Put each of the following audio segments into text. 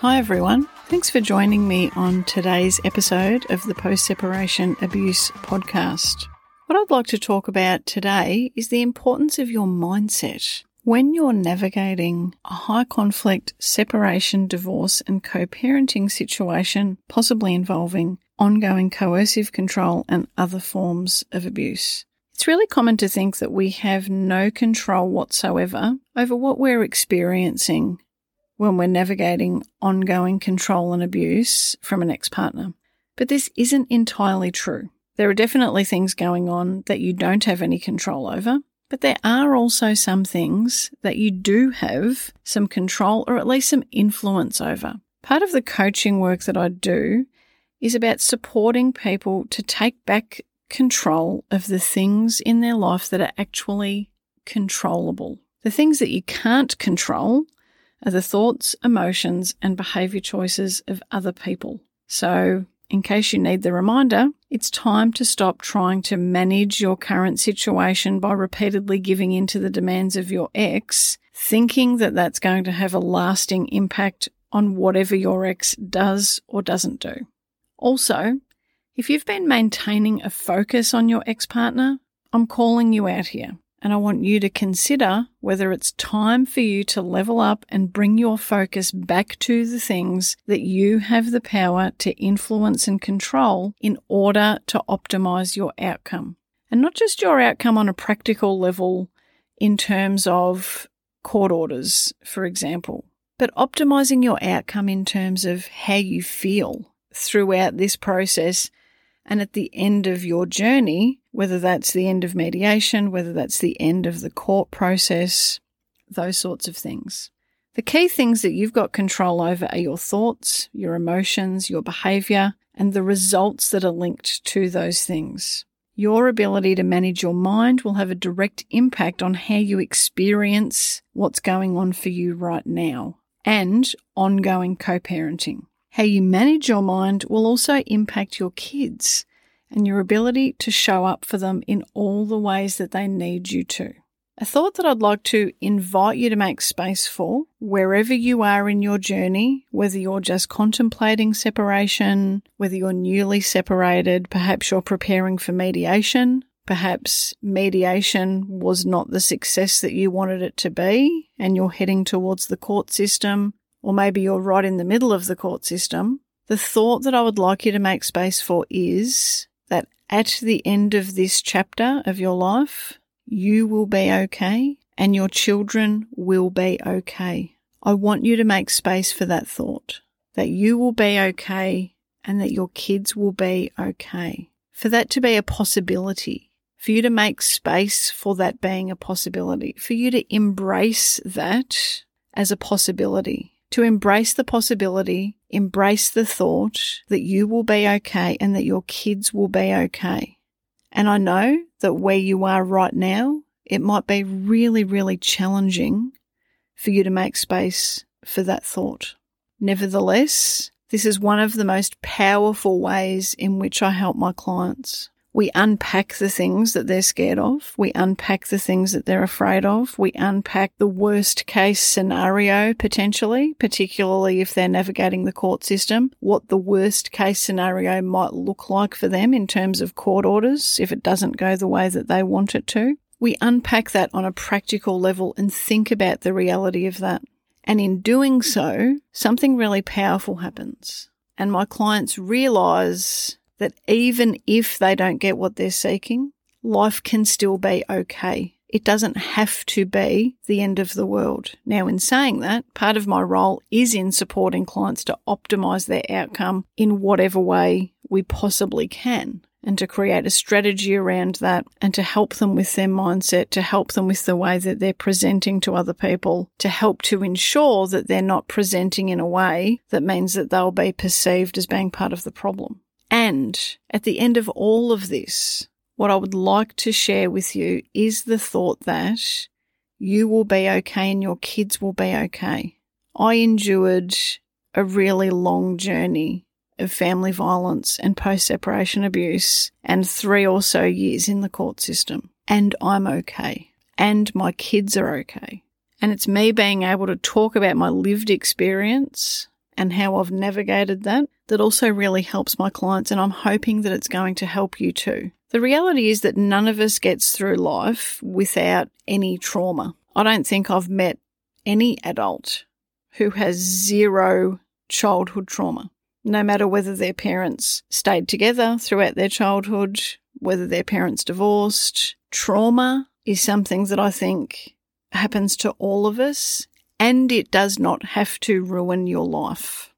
Hi, everyone. Thanks for joining me on today's episode of the Post Separation Abuse Podcast. What I'd like to talk about today is the importance of your mindset. When you're navigating a high conflict separation, divorce, and co parenting situation, possibly involving ongoing coercive control and other forms of abuse. It's really common to think that we have no control whatsoever over what we're experiencing when we're navigating ongoing control and abuse from an ex partner. But this isn't entirely true. There are definitely things going on that you don't have any control over, but there are also some things that you do have some control or at least some influence over. Part of the coaching work that I do is about supporting people to take back control of the things in their life that are actually controllable. The things that you can't control are the thoughts, emotions, and behavior choices of other people. So, in case you need the reminder, it's time to stop trying to manage your current situation by repeatedly giving in to the demands of your ex, thinking that that's going to have a lasting impact on whatever your ex does or doesn't do. Also, if you've been maintaining a focus on your ex partner, I'm calling you out here and I want you to consider whether it's time for you to level up and bring your focus back to the things that you have the power to influence and control in order to optimize your outcome. And not just your outcome on a practical level in terms of court orders, for example, but optimizing your outcome in terms of how you feel throughout this process and at the end of your journey, whether that's the end of mediation, whether that's the end of the court process, those sorts of things. The key things that you've got control over are your thoughts, your emotions, your behavior, and the results that are linked to those things. Your ability to manage your mind will have a direct impact on how you experience what's going on for you right now and ongoing co parenting. How you manage your mind will also impact your kids and your ability to show up for them in all the ways that they need you to. A thought that I'd like to invite you to make space for, wherever you are in your journey, whether you're just contemplating separation, whether you're newly separated, perhaps you're preparing for mediation, perhaps mediation was not the success that you wanted it to be, and you're heading towards the court system, or maybe you're right in the middle of the court system, the thought that I would like you to make space for is that at the end of this chapter of your life, you will be okay and your children will be okay. I want you to make space for that thought that you will be okay and that your kids will be okay. For that to be a possibility, for you to make space for that being a possibility, for you to embrace that as a possibility to embrace the possibility, embrace the thought that you will be okay and that your kids will be okay. And I know that where you are right now, it might be really, really challenging for you to make space for that thought. Nevertheless, this is one of the most powerful ways in which I help my clients. We unpack the things that they're scared of. We unpack the things that they're afraid of. We unpack the worst case scenario potentially, particularly if they're navigating the court system, what the worst case scenario might look like for them in terms of court orders if it doesn't go the way that they want it to. We unpack that on a practical level and think about the reality of that. And in doing so, something really powerful happens. And my clients realize that even if they don't get what they're seeking, life can still be okay. It doesn't have to be the end of the world. Now, in saying that, part of my role is in supporting clients to optimize their outcome in whatever way we possibly can and to create a strategy around that and to help them with their mindset, to help them with the way that they're presenting to other people, to help to ensure that they're not presenting in a way that means that they'll be perceived as being part of the problem. And at the end of all of this, what I would like to share with you is the thought that you will be okay and your kids will be okay. I endured a really long journey of family violence and post separation abuse and three or so years in the court system. And I'm okay. And my kids are okay. And it's me being able to talk about my lived experience and how I've navigated that that also really helps my clients, and I'm hoping that it's going to help you too. The reality is that none of us gets through life without any trauma. I don't think I've met any adult who has zero childhood trauma, no matter whether their parents stayed together throughout their childhood, whether their parents divorced. Trauma is something that I think happens to all of us, and it does not have to ruin your life.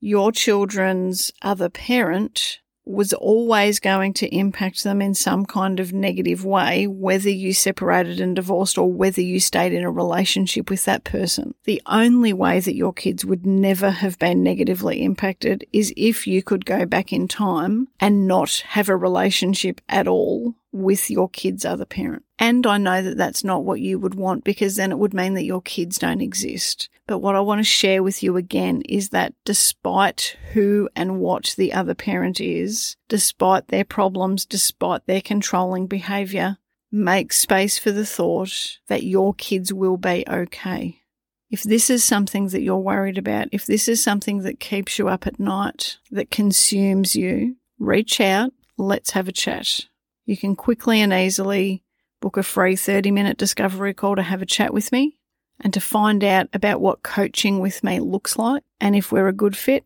Your children's other parent was always going to impact them in some kind of negative way, whether you separated and divorced or whether you stayed in a relationship with that person. The only way that your kids would never have been negatively impacted is if you could go back in time and not have a relationship at all with your kid's other parent. And I know that that's not what you would want because then it would mean that your kids don't exist. But what I want to share with you again is that despite who and what the other parent is, despite their problems, despite their controlling behavior, make space for the thought that your kids will be okay. If this is something that you're worried about, if this is something that keeps you up at night, that consumes you, reach out, let's have a chat. You can quickly and easily book a free 30 minute discovery call to have a chat with me and to find out about what coaching with me looks like. And if we're a good fit,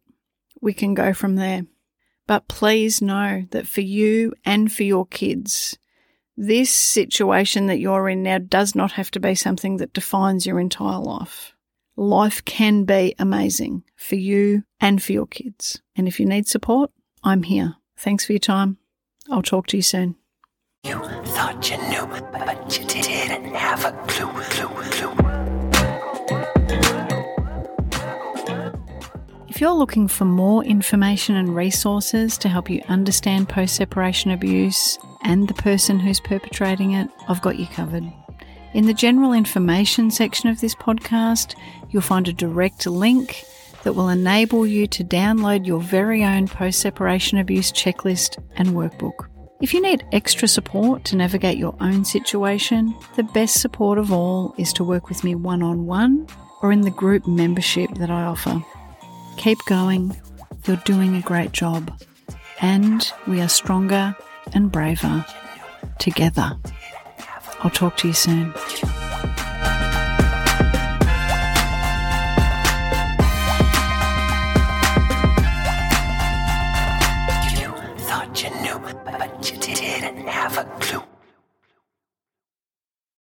we can go from there. But please know that for you and for your kids, this situation that you're in now does not have to be something that defines your entire life. Life can be amazing for you and for your kids. And if you need support, I'm here. Thanks for your time. I'll talk to you soon. You thought you knew, but you didn't have a clue, clue, clue. If you're looking for more information and resources to help you understand post separation abuse and the person who's perpetrating it, I've got you covered. In the general information section of this podcast, you'll find a direct link that will enable you to download your very own post separation abuse checklist and workbook. If you need extra support to navigate your own situation, the best support of all is to work with me one on one or in the group membership that I offer. Keep going, you're doing a great job, and we are stronger and braver together. I'll talk to you soon.